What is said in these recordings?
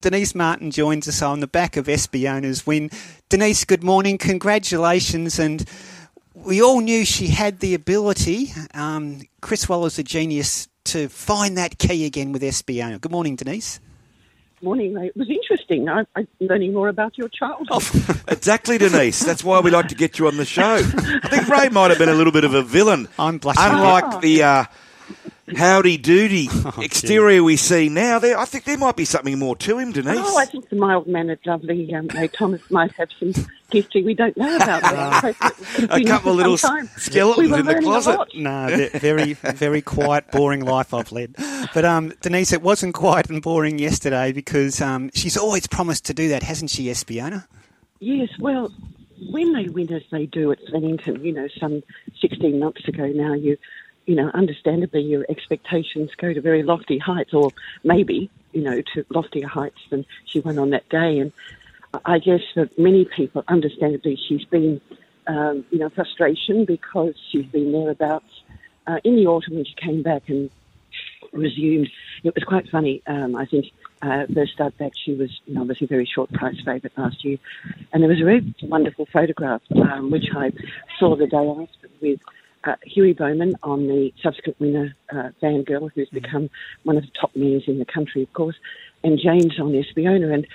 Denise Martin joins us on the back of Espiona's win. Denise, good morning. Congratulations. And we all knew she had the ability. Um, Chris Waller's a genius to find that key again with Espiona. Good morning, Denise. Morning, mate. It was interesting. I, I'm learning more about your childhood. Oh, exactly, Denise. That's why we like to get you on the show. I think Ray might have been a little bit of a villain. I'm blushing. Unlike the uh, howdy doody Oh, exterior we see now, there I think there might be something more to him, Denise. Oh, I think the mild-mannered, lovely um, Ray Thomas might have some history we don't know about. There. a couple of little time. skeletons We were in the closet. No, very, very quiet, boring life I've led. But um, Denise, it wasn't quiet and boring yesterday because um, she's always promised to do that, hasn't she, Espiona? Yes, well, when they win as they do at Flemington, you know, some 16 months ago now, you, you know, understandably your expectations go to very lofty heights, or maybe, you know, to loftier heights than she went on that day. And I guess for many people, understandably, she's been, um, you know, frustration because she's been thereabouts uh, in the autumn when she came back and resumed. It was quite funny. Um, I think uh, first start back, she was you know, obviously a very short price favourite last year, and there was a very wonderful photograph um, which I saw the day after with. Uh, Huey Bowman on the subsequent winner, uh, Fangirl, who's become one of the top mares in the country, of course, and James on Espiona. And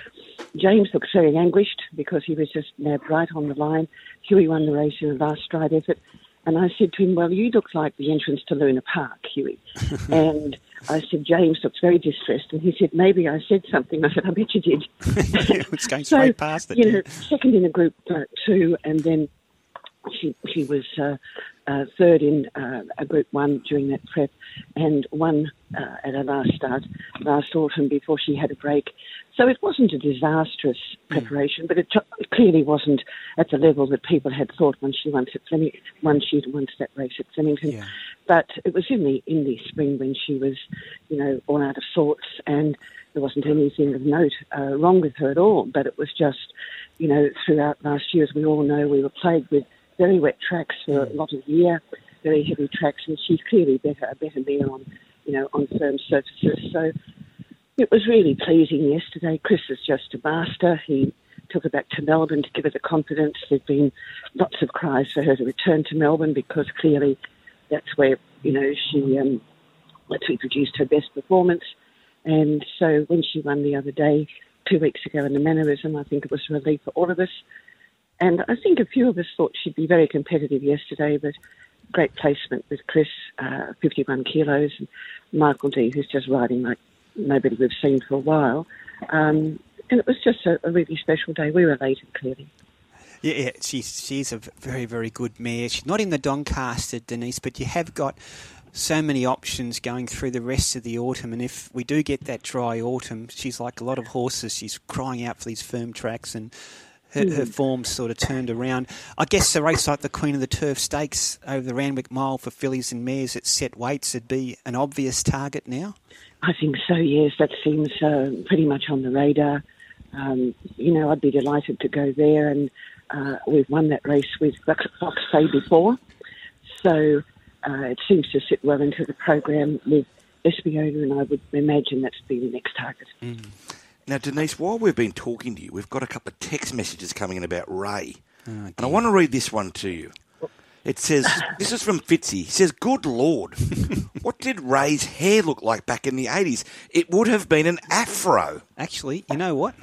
James looked very anguished because he was just nabbed right on the line. Huey won the race in a last stride effort. And I said to him, Well, you look like the entrance to Luna Park, Huey. and I said, James looks very distressed. And he said, Maybe I said something. I said, I bet you did. it's going straight past it. You know, second in a group uh, two, and then she she was uh, uh, third in uh, a group one during that prep, and won uh, at her last start last autumn before she had a break. So it wasn't a disastrous preparation, but it, t- it clearly wasn't at the level that people had thought when she won at Fleming, when she'd won that race at Flemington. Yeah. But it was in the in the spring when she was, you know, all out of sorts, and there wasn't anything of note uh, wrong with her at all. But it was just, you know, throughout last year, as we all know, we were plagued with very wet tracks for a lot of the year, very heavy tracks, and she's clearly better a better mare on, you know, on firm surfaces. So it was really pleasing yesterday. Chris is just a master. He took her back to Melbourne to give her the confidence. There've been lots of cries for her to return to Melbourne because clearly that's where you know she um, that's where produced her best performance. And so when she won the other day, two weeks ago in the mannerism, I think it was a relief for all of us. And I think a few of us thought she'd be very competitive yesterday, but great placement with Chris, uh, 51 kilos, and Michael Dee, who's just riding like nobody we've seen for a while. Um, and it was just a, a really special day. We were elated, clearly. Yeah, yeah, she's she's a very very good mare. She's not in the Doncaster, Denise, but you have got so many options going through the rest of the autumn. And if we do get that dry autumn, she's like a lot of horses. She's crying out for these firm tracks, and her, her form's sort of turned around. I guess a race like the Queen of the Turf Stakes over the Randwick Mile for fillies and mares at set weights would be an obvious target now. I think so, yes. That seems uh, pretty much on the radar. Um, you know, I'd be delighted to go there, and uh, we've won that race with Fox Bay before. So uh, it seems to sit well into the program with Espiona, and I would imagine that's be the next target. Now, Denise, while we've been talking to you, we've got a couple of text messages coming in about Ray. Oh, and I want to read this one to you. It says, this is from Fitzy. He says, Good Lord, what did Ray's hair look like back in the 80s? It would have been an afro. Actually, you know what?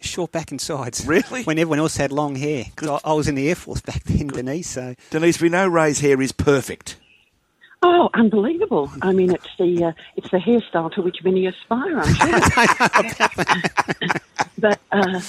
Short back and sides. Really? When everyone else had long hair. 'Cause I, I was in the Air Force back then, Denise, so Denise, we know Ray's hair is perfect. Oh, unbelievable! I mean, it's the uh, it's the hairstyle to which many aspire. I'm sure. but uh,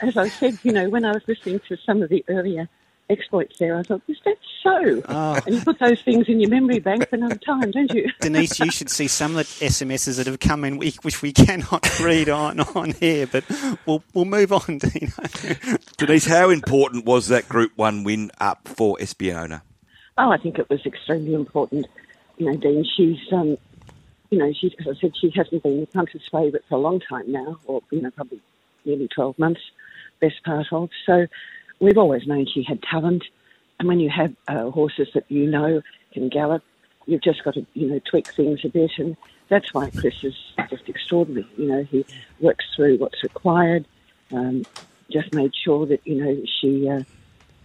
as I said, you know, when I was listening to some of the earlier exploits there, I thought, is that so? Oh. And you put those things in your memory bank for another time, don't you? Denise, you should see some of the SMSs that have come in, which we cannot read on on here. But we'll we'll move on. Dino. Denise, how important was that Group 1 win up for Espiona? Oh, I think it was extremely important. You know, Dean, she's, um, you know, she, as I said, she hasn't been the punters' favourite for a long time now, or, you know, probably nearly 12 months, best part of. So we've always known she had talent. And when you have uh, horses that you know can gallop, you've just got to, you know, tweak things a bit. And that's why Chris is just extraordinary. You know, he works through what's required. Um, just made sure that you know she uh,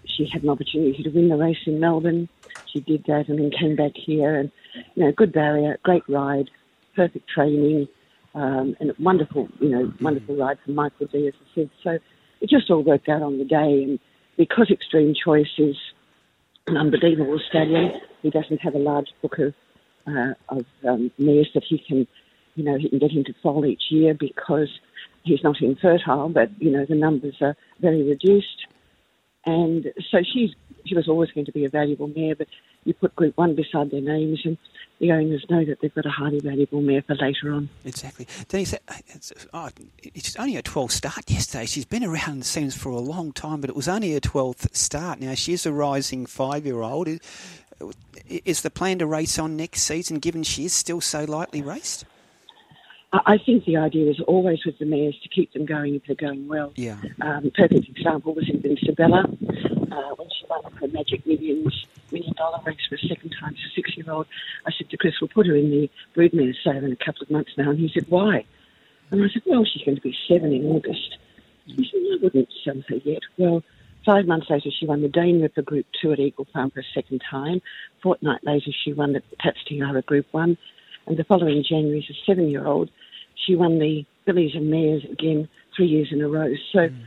she had an opportunity to win the race in Melbourne. She did that, and then came back here, and you know, good barrier, great ride, perfect training, um, and a wonderful, you know, wonderful ride from Michael Dee, as I said. So it just all worked out on the day, and because Extreme Choice is an unbelievable stallion, he doesn't have a large book of uh, of um, mares that he can, you know, he can get into foal each year because he's not infertile, but you know the numbers are very reduced, and so she's she was always going to be a valuable mare. But you put Group One beside their names, and the owners know that they've got a highly valuable mare for later on. Exactly. Denise, uh, it's, uh, oh, it's only a 12th start yesterday. She's been around the scenes for a long time, but it was only a 12th start. Now, she's a rising five year old. Uh, is the plan to race on next season, given she is still so lightly raced? I think the idea is always with the mares to keep them going if they're going well. Yeah. Um, perfect example was Invincibella uh, when she won her Magic Millions million dollar race for a second time as a six year old. I said to Chris, we'll put her in the broodmare sale in a couple of months now. And he said, why? And I said, well, she's going to be seven in August. He said, I wouldn't sell her yet. Well, five months later, she won the Dane Ripper Group 2 at Eagle Farm for a second time. Fortnight later, she won the Tats Tiara Group 1. And the following January, as a seven year old, she won the Fillies and Mares again three years in a row. So mm.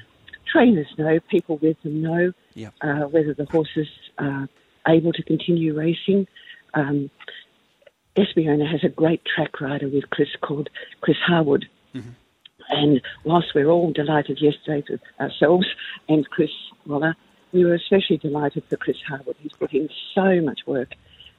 trainers know, people with them know yep. uh, whether the horses are able to continue racing. Um, Espiona has a great track rider with Chris called Chris Harwood. Mm-hmm. And whilst we're all delighted yesterday for ourselves and Chris Waller, we were especially delighted for Chris Harwood. He's put in so much work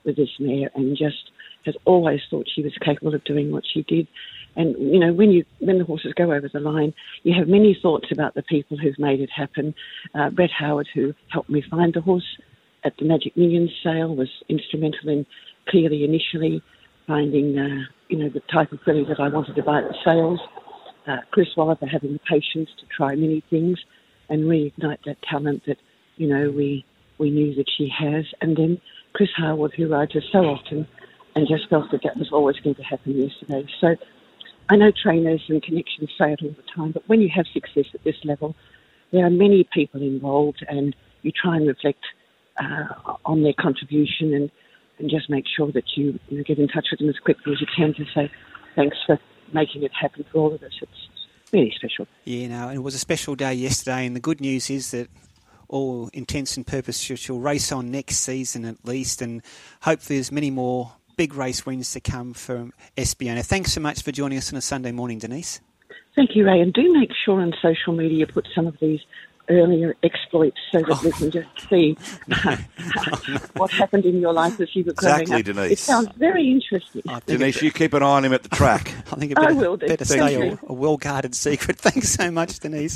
with this mare and just has always thought she was capable of doing what she did. And you know, when you when the horses go over the line, you have many thoughts about the people who've made it happen. Uh, Brett Howard, who helped me find the horse at the Magic Millions sale, was instrumental in clearly initially finding uh, you know the type of filly that I wanted to buy at the sales. Uh, Chris Waller for having the patience to try many things and reignite that talent that you know we we knew that she has. And then Chris Howard, who rides her so often, and just felt that that was always going to happen yesterday. So I know trainers and connections say it all the time, but when you have success at this level, there are many people involved, and you try and reflect uh, on their contribution and, and just make sure that you, you know, get in touch with them as quickly as you can to say thanks for making it happen for all of us. It's really special. Yeah, no, it was a special day yesterday, and the good news is that all intents and purposes she'll race on next season at least, and hopefully there's many more big race wins to come from Espiona. Thanks so much for joining us on a Sunday morning, Denise. Thank you, Ray. And do make sure on social media put some of these earlier exploits so that oh. we can just see uh, what happened in your life as you were growing exactly, up. Denise. It sounds very interesting. Denise, you keep an eye on him at the track. I think it better, I will do. better stay a, a well guarded secret. Thanks so much, Denise.